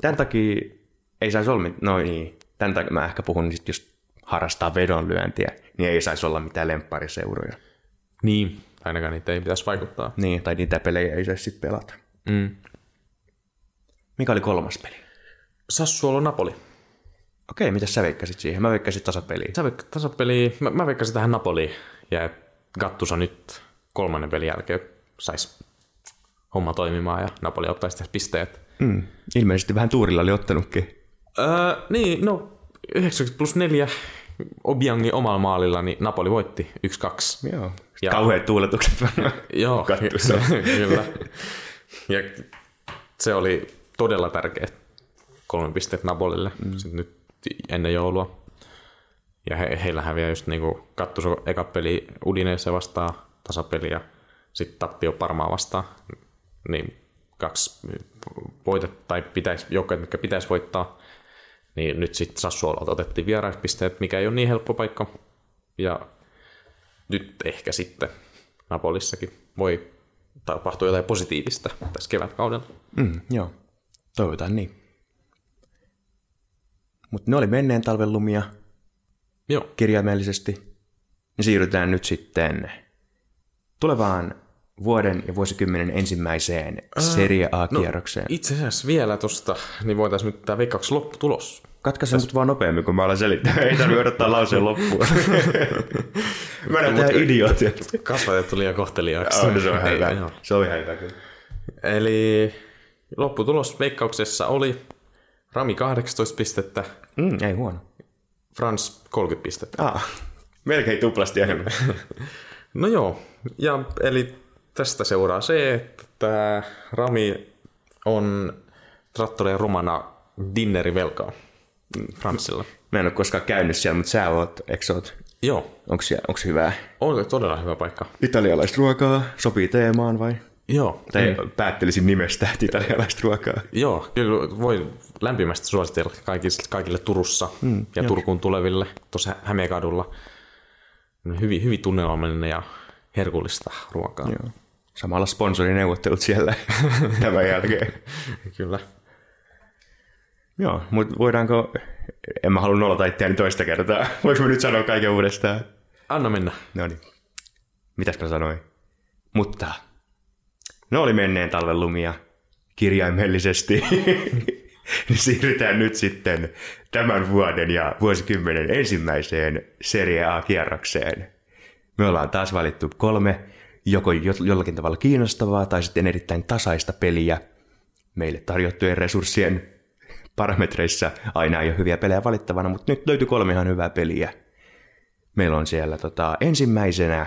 Tämän takia ei saisi olla, mit- no niin, tämän takia mä ehkä puhun sit just harrastaa vedonlyöntiä, niin ei saisi olla mitään lemppariseuroja. Niin, ainakaan niitä ei pitäisi vaikuttaa. Niin, tai niitä pelejä ei saisi sitten pelata. Mm. Mikä oli kolmas peli? Sassuolo Napoli. Okei, mitä sä veikkasit siihen? Mä veikkasin tasapeliä. Sä veik- tasapeli, mä, mä veikkasin tähän Napoliin ja Gattuso nyt kolmannen pelin jälkeen saisi homma toimimaan ja Napoli ottaisi tästä pisteet. Mm. Ilmeisesti vähän tuurilla oli ottanutkin. Öö, niin, no 90 plus 4 Obiangin omalla maalilla, niin Napoli voitti 1-2. Joo. Ja-. Kauheat tuuletukset. Joo, kyllä. Ja se oli todella tärkeä kolme pistettä Napolille mm. nyt ennen joulua. Ja he, heillä häviää just niinku Gattuso eka peli Udineessa vastaan tasapeli ja sitten tappio Parmaa vastaan. Niin kaksi voitet, tai pitäisi, joukkoja, mitkä pitäisi voittaa. Niin nyt sitten Sassuololta otettiin vieraispisteet, mikä ei ole niin helppo paikka. Ja nyt ehkä sitten Napolissakin voi tapahtua jotain positiivista tässä kevätkaudella. Mm, joo, toivotaan niin. Mutta ne oli menneen talven lumia Joo, kirjaimellisesti. Ja siirrytään nyt sitten tulevaan vuoden ja vuosikymmenen ensimmäiseen Serie A-kierrokseen. No, itse asiassa vielä tosta, niin voitaisiin nyt tämä veikkauksen lopputulos. Katkaise mut vaan nopeammin, kun mä alan selittää. Ei tarvitse odottaa lauseen loppuun. mä näytän ihan idiootia. Kasvatettu liian kohteliaaksi. Oh, se on ihan hyvä. joo. Se on ihan hyvä kyllä. Eli lopputulos veikkauksessa oli Rami 18 pistettä, Mm, ei huono. Frans 30 pistettä. Ah, melkein tuplasti enemmän. No joo, ja eli tästä seuraa se, että tämä Rami on Trattoria Romana dinnerivelkaa Fransilla. Mä en ole koskaan käynyt siellä, mutta sä oot, eikö oot? Joo, Onko siellä, onko hyvää? on todella hyvä paikka. Italialaista ruokaa, sopii teemaan vai? Joo, Tai mm. päättelisin nimestä, että italialaista ruokaa. joo kyllä voi lämpimästi suositella kaikille, kaikille Turussa mm, ja Turkuun tuleville tuossa Hämeenkadulla. Hyvin, hyvin tunnelmallinen ja herkullista ruokaa. Joo. Samalla sponsorineuvottelut siellä tämän jälkeen. Kyllä. Joo, mutta voidaanko, en mä halua nollata itseäni toista kertaa. Voinko mä nyt sanoa kaiken uudestaan? Anna mennä. No niin. Mitäs mä sanoin? Mutta ne oli menneen talven lumia kirjaimellisesti. Niin Siirrytään nyt sitten tämän vuoden ja vuosikymmenen ensimmäiseen Serie A-kierrokseen. Me ollaan taas valittu kolme joko jo- jollakin tavalla kiinnostavaa tai sitten erittäin tasaista peliä. Meille tarjottujen resurssien parametreissa aina ei ole hyviä pelejä valittavana, mutta nyt löytyi kolme ihan hyvää peliä. Meillä on siellä tota, ensimmäisenä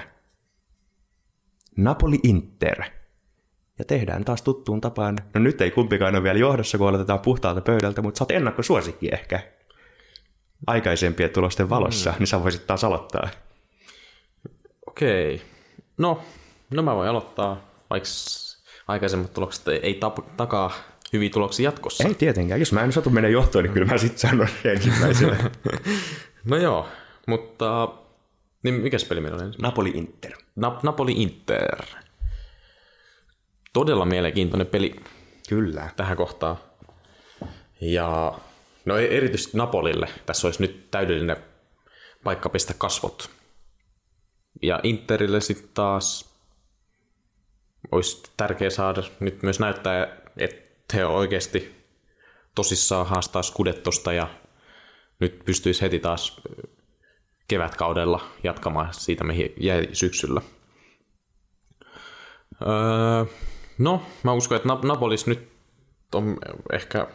Napoli-Inter. Ja tehdään taas tuttuun tapaan. No nyt ei kumpikaan ole vielä johdossa, kun aloitetaan puhtaalta pöydältä, mutta sä oot ennakkosuosikki ehkä. Aikaisempien tulosten valossa, mm. niin sä voisit taas aloittaa. Okei. No, no mä voin aloittaa, vaikka aikaisemmat tulokset ei, ei tap- takaa hyviä tuloksia jatkossa. Ei tietenkään. Jos mä en satu mennä johtoon, niin kyllä mä sitten sanon ensimmäisenä. No joo, mutta niin mikäs peli meillä oli ensin? Napoli-Inter. Na- Napoli-Inter. Todella mielenkiintoinen peli Kyllä. tähän kohtaan. Ja no e- erityisesti Napolille tässä olisi nyt täydellinen paikka pistää kasvot. Ja Interille sitten taas olisi tärkeää saada nyt myös näyttää, että he on oikeasti tosissaan haastaa Scudettosta ja nyt pystyisi heti taas kevätkaudella jatkamaan siitä, mihin jäi syksyllä. Öö, no, mä uskon, että Nap- Napolis nyt on ehkä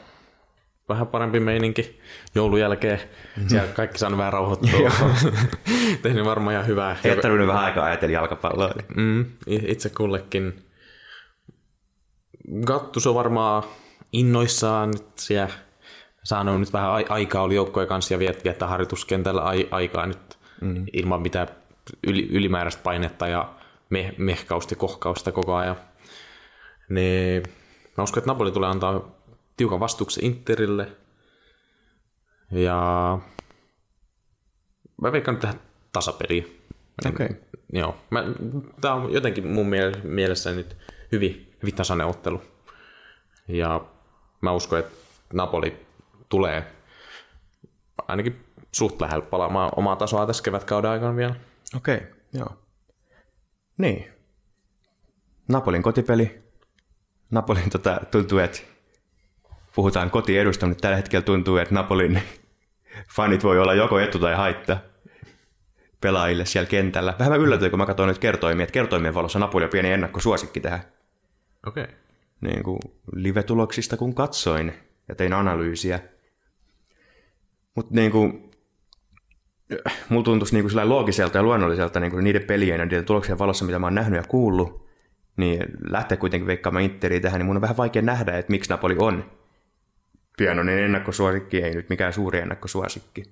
vähän parempi meininki joulun jälkeen. Siellä kaikki saanut vähän rauhoittua. Tehnyt varmaan ihan hyvää. Ei ole tarvinnut vähän aikaa ajatella jalkapalloa. Mm, itse kullekin. Gattus on varmaan innoissaan nyt siellä saanut nyt vähän ai- aikaa oli joukkojen kanssa ja viet- viettää harjoituskentällä ai- aikaa nyt mm. ilman mitään yli- ylimääräistä painetta ja me- mehkausta ja kohkausta koko ajan. Niin, mä uskon, että Napoli tulee antaa tiukan vastuksen Interille. Ja mä veikkaan nyt tähän tasapeliin. Okei. Okay. Joo. Mä, tää on jotenkin mun miele- mielessä nyt hyvin, hyvin tasainen ottelu. Ja mä uskon, että Napoli tulee ainakin suht lähellä palaamaan omaa tasoa tässä kevätkauden aikana vielä. Okei, okay, joo. Niin. Napolin kotipeli. Napolin tota, tuntuu, että puhutaan kotiedusta, mutta tällä hetkellä tuntuu, että Napolin fanit voi olla joko etu tai haitta pelaajille siellä kentällä. Vähän mä yllätyin, kun mä katsoin nyt kertoimia, että kertoimien valossa Napoli on pieni ennakkosuosikki tähän Okei. Okay. niin kuin live-tuloksista, kun katsoin ja tein analyysiä. Mutta niin kuin, mulla tuntuisi niin kuin loogiselta ja luonnolliselta niin kuin niiden pelien ja niiden tuloksien valossa, mitä mä oon nähnyt ja kuullut, niin lähteä kuitenkin veikkaamaan Interiä tähän, niin mun on vähän vaikea nähdä, että miksi Napoli on pienoinen ennakkosuosikki, ei nyt mikään suuri ennakkosuosikki.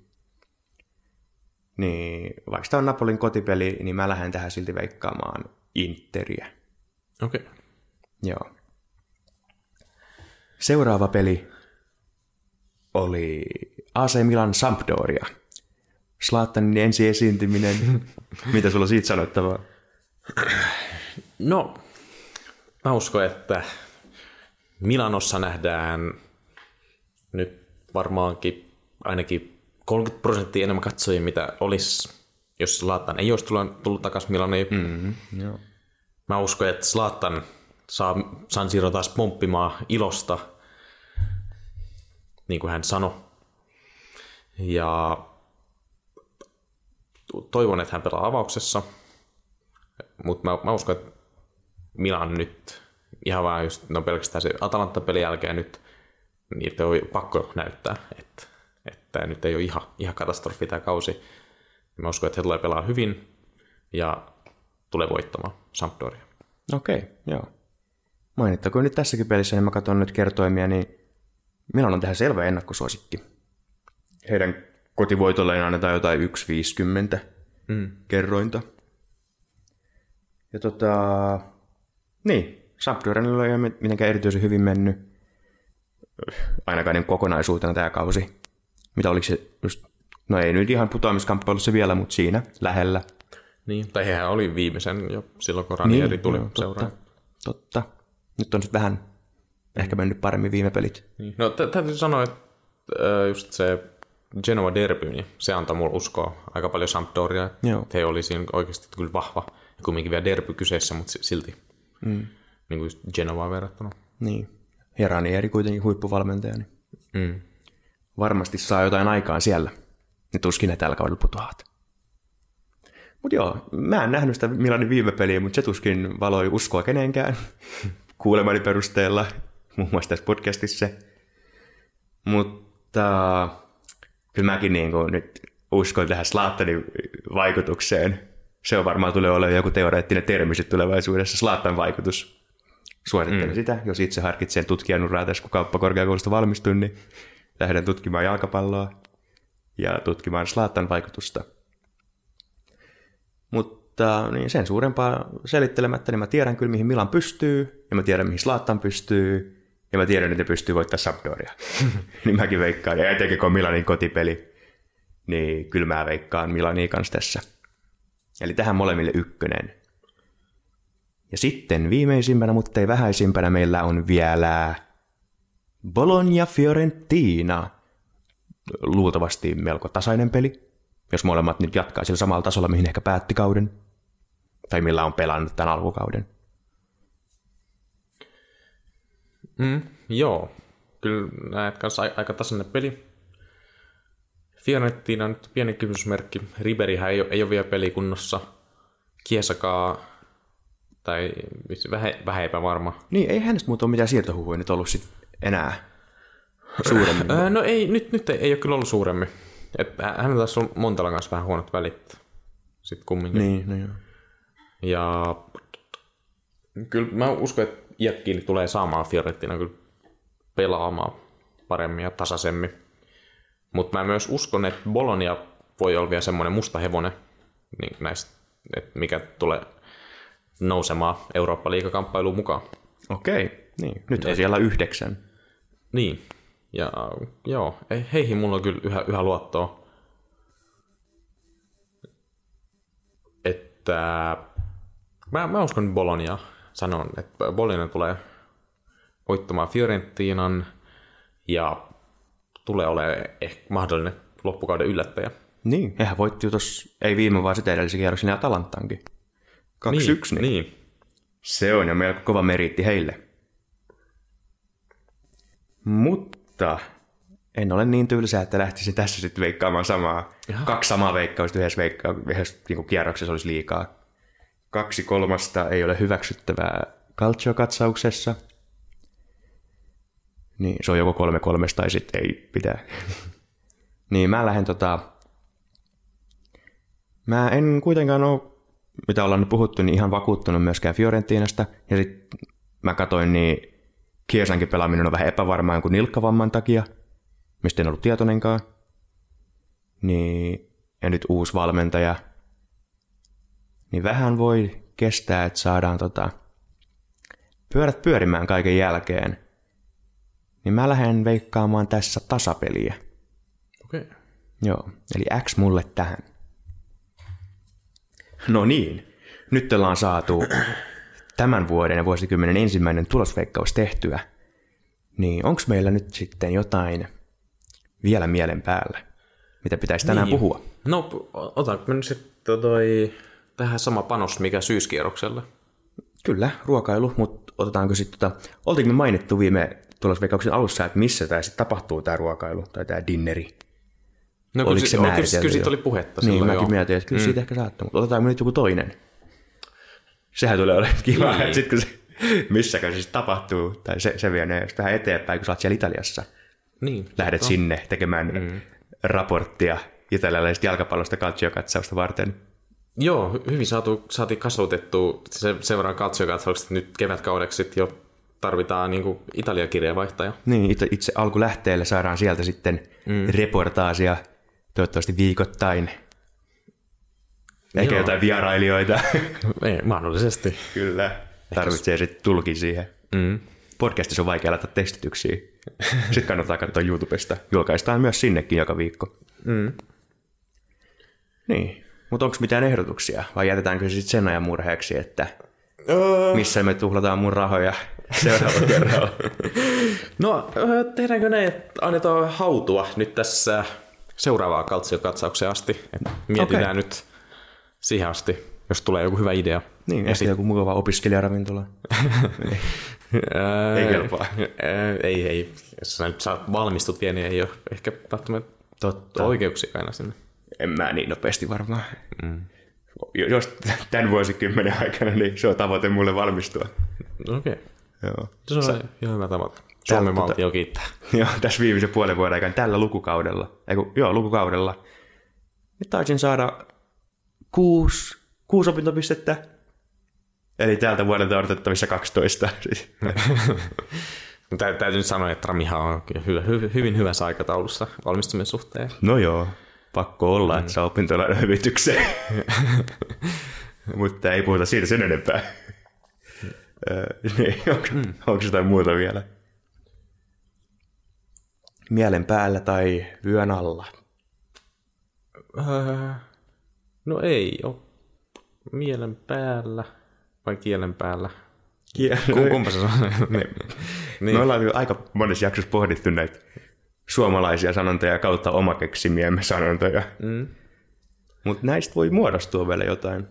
Niin vaikka tämä on Napolin kotipeli, niin mä lähden tähän silti veikkaamaan Interiä. Okei. Okay. Joo. Seuraava peli oli AC Milan Sampdoria. Slaattanin ensi esiintyminen. Mitä sulla siitä sanottavaa? No, mä uskon, että Milanossa nähdään nyt varmaankin ainakin 30 prosenttia enemmän katsojia, mitä olisi, jos Zlatan ei olisi tullut, tullut takaisin Milaniin. Mm, joo. Mä uskon, että Zlatan saa San Siro taas pomppimaan ilosta, niin kuin hän sanoi. Ja toivon, että hän pelaa avauksessa, mutta mä, mä uskon, että Milan nyt ihan vaan just, no pelkästään se Atalanta-pelin jälkeen nyt niitä on pakko näyttää, että, että nyt ei ole ihan, ihan katastrofi tämä kausi. Mä uskon, että he tulee pelaa hyvin ja tulee voittamaan Sampdoria. Okei, okay, joo. Mainittakoon nyt tässäkin pelissä, niin mä katson nyt kertoimia, niin minä on tähän selvä ennakkosuosikki. Heidän kotivoitolleen annetaan jotain 1,50 mm. kerrointa. Ja tota, niin, Sampdorianilla ei ole mitenkään erityisen hyvin mennyt. Ainakaan niin kokonaisuutena tämä kausi. Mitä oliko se just, no ei nyt ihan putoamiskamppailussa vielä, mutta siinä lähellä. Niin, tai hehän oli viimeisen jo silloin, kun Ranieri niin, tuli seuraan. Totta, totta. Nyt on sitten vähän ehkä mennyt paremmin viime pelit. Niin. No täytyy sanoa, että just se Genova Derby, niin se antaa mulle uskoa aika paljon Sampdoria. Joo. He oli siinä oikeasti kyllä vahva. Kumminkin vielä Derby kyseessä, mutta silti. Mm. Niin kuin Genovaan verrattuna. Niin. Ja Ranieri kuitenkin huippuvalmentaja. Niin mm. Varmasti saa jotain aikaan siellä. Ne tuskin ne tällä kaudella putoavat. Mutta joo, mä en nähnyt sitä Milanin viime peliä, mutta se tuskin valoi uskoa kenenkään kuulemani perusteella, muun muassa tässä podcastissa. Mutta kyllä mäkin niin kuin nyt uskon tähän Slaattanin vaikutukseen. Se on varmaan tulee olemaan joku teoreettinen termi sitten tulevaisuudessa, Slaattan vaikutus. Suosittelen mm. sitä, jos itse harkitsee tutkijan uraa tässä, kun kauppakorkeakoulusta valmistun, niin lähden tutkimaan jalkapalloa ja tutkimaan Slaattan vaikutusta. Mutta niin sen suurempaa selittelemättä, niin mä tiedän kyllä, mihin Milan pystyy, ja mä tiedän, mihin Slaattan pystyy, ja mä tiedän, että ne pystyy voittamaan Sampdoria. niin mäkin veikkaan. Ja etenkin kun on Milanin kotipeli, niin kyllä mä veikkaan Milania kanssa tässä. Eli tähän molemmille ykkönen. Ja sitten viimeisimpänä, mutta ei vähäisimpänä, meillä on vielä Bologna Fiorentina. Luultavasti melko tasainen peli, jos molemmat nyt jatkaa sillä samalla tasolla, mihin ehkä päätti kauden. Tai millä on pelannut tämän alkukauden. Mm, joo, kyllä näet kanssa aika tasainen peli. Fiorentina on nyt pieni kysymysmerkki. Riberihän ei ole, ei ole vielä pelikunnossa. Kiesakaa, tai vähän, vähän epävarma. Niin, ei hänestä muuta ole mitään siirtohuhuja nyt ollut sit enää suuremmin. Öö, no ei, nyt, nyt ei, ei ole kyllä ollut suuremmin. Et hän taas on Montalan kanssa vähän huonot välit. Sitten kumminkin. Niin, no joo. Ja kyllä mä uskon, että Iäkkiin tulee saamaan Fiorentina kyllä pelaamaan paremmin ja tasaisemmin. Mutta mä myös uskon, että Bologna voi olla vielä semmoinen musta hevonen, niin näistä, että mikä tulee nousemaan Eurooppa-liigakamppailuun mukaan. Okei, niin. Nyt on siellä yhdeksän. Niin, ja joo, heihin mulla on kyllä yhä, yhä luottoa. Että mä, mä uskon Bologna sanon, että Bolinen tulee voittamaan Fiorentinan ja tulee olemaan ehkä mahdollinen loppukauden yllättäjä. Niin, eihän voitti jo tuossa, ei viime vaan sitä edellisen kierroksen ja Atalantaankin. 2-1, niin, niin. niin. Se on jo melko kova meriitti heille. Mutta en ole niin tylsä, että lähtisin tässä sitten veikkaamaan samaa. Jaha. Kaksi samaa veikkausta yhdessä, veikka- yhdessä niin kierroksessa olisi liikaa. Kaksi kolmasta ei ole hyväksyttävää Calcio-katsauksessa. Niin, se on joko kolme kolmesta tai sitten ei pitää. niin, mä lähden tota... Mä en kuitenkaan ole, mitä ollaan nyt puhuttu, niin ihan vakuuttunut myöskään Fiorentinasta. Ja sitten mä katoin, niin Kiesankin pelaaminen on vähän epävarmaa kuin nilkkavamman takia, mistä en ollut tietoinenkaan. Niin, ja nyt uusi valmentaja – niin vähän voi kestää, että saadaan tota, pyörät pyörimään kaiken jälkeen. Niin mä lähden veikkaamaan tässä tasapeliä. Okei. Okay. Joo, eli X mulle tähän. No niin, nyt ollaan saatu tämän vuoden ja vuosikymmenen ensimmäinen tulosveikkaus tehtyä. Niin onko meillä nyt sitten jotain vielä mielen päällä, mitä pitäisi tänään niin. puhua? No, otanko me nyt sitten toi tähän sama panos mikä syyskierroksella. Kyllä, ruokailu, mutta otetaanko sitten, tota, oltiinko me mainittu viime tulosveikkauksen alussa, että missä tämä sitten tapahtuu tämä ruokailu tai tämä dinneri? No Oliko se kyllä, kyllä siitä oli puhetta Niin, silloin, mäkin joo. mietin, että kyllä mm. siitä ehkä saattaa, mutta otetaanko nyt joku toinen? Sehän tulee olemaan kiva, niin. että sitten kun se, missäkään se tapahtuu, tai se, se vie ne vähän eteenpäin, kun sä oot siellä Italiassa. Niin, lähdet no. sinne tekemään mm. raporttia italialaisesta jalkapallosta kaltsiokatsausta varten. Joo, hyvin saatu, saatiin kasvatettu se, sen verran kaltsiokatsaukset, että nyt kevätkaudeksi jo tarvitaan niin Italia vaihtaja. Niin, itse, itse alkulähteelle saadaan sieltä sitten mm. reportaasia toivottavasti viikoittain. Ehkä Joo. jotain vierailijoita. Ei, mahdollisesti. Kyllä. Tarvitsee sitten tulkin siihen. Mm. Podcastissa on vaikea laittaa tekstityksiä. Sitten kannattaa katsoa YouTubesta. Julkaistaan myös sinnekin joka viikko. Mm. Niin. Mutta onko mitään ehdotuksia? Vai jätetäänkö se sitten sen ajan murheeksi, että missä me tuhlataan mun rahoja seuraavalla kerralla? no, tehdäänkö näin, että annetaan hautua nyt tässä seuraavaa kaltsiokatsauksen asti. Et mietitään okay. nyt siihen asti, jos tulee joku hyvä idea. Niin, ehkä joku mukava opiskelijaravintola. ei kelpaa. ei, ei. Jos sä nyt saat valmistut vielä, niin ei ole ehkä välttämättä Totta. oikeuksia aina sinne. En mä niin nopeasti varmaan. Mm. Jos tämän vuosikymmenen aikana, niin se on tavoite mulle valmistua. Okei. Okay. Joo. Se on Sä... ihan hyvä tavoite. Suomen tota, valtio kiittää. Joo, tässä viimeisen puolen vuoden aikana, tällä lukukaudella, eiku, joo, lukukaudella, nyt taisin saada kuusi, kuusi opintopistettä, eli täältä vuodelta odotettavissa 12. Täytyy nyt sanoa, että Ramihan on hyvä, hy, hyvin hyvässä aikataulussa valmistumisen suhteen. No joo, pakko olla, mm. että saa opintolainan hyvitykseen. Mutta ei puhuta siitä sen enempää. niin, onko, mm. onko jotain muuta vielä? Mielen päällä tai vyön alla? Öö, no ei ole. Mielen päällä vai kielen päällä? Kielen. Kumpa se on? niin. niin. Me ollaan aika monessa jaksossa pohdittu näitä suomalaisia sanontoja kautta omakeksimiemme sanontoja. Mm. Mutta näistä voi muodostua vielä jotain.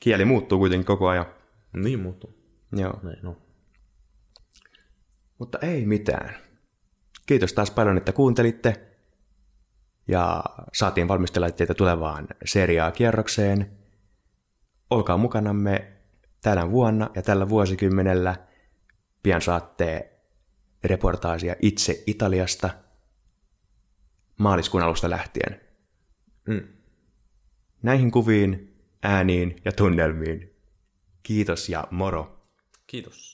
Kieli muuttuu kuitenkin koko ajan. Niin muuttuu. Joo. Näin, no. Mutta ei mitään. Kiitos taas paljon, että kuuntelitte. Ja saatiin valmistella teitä tulevaan seriaa kierrokseen. Olkaa mukanamme tänä vuonna ja tällä vuosikymmenellä. Pian saatte reportaasia itse Italiasta maaliskuun alusta lähtien. Mm. Näihin kuviin, ääniin ja tunnelmiin. Kiitos ja moro. Kiitos.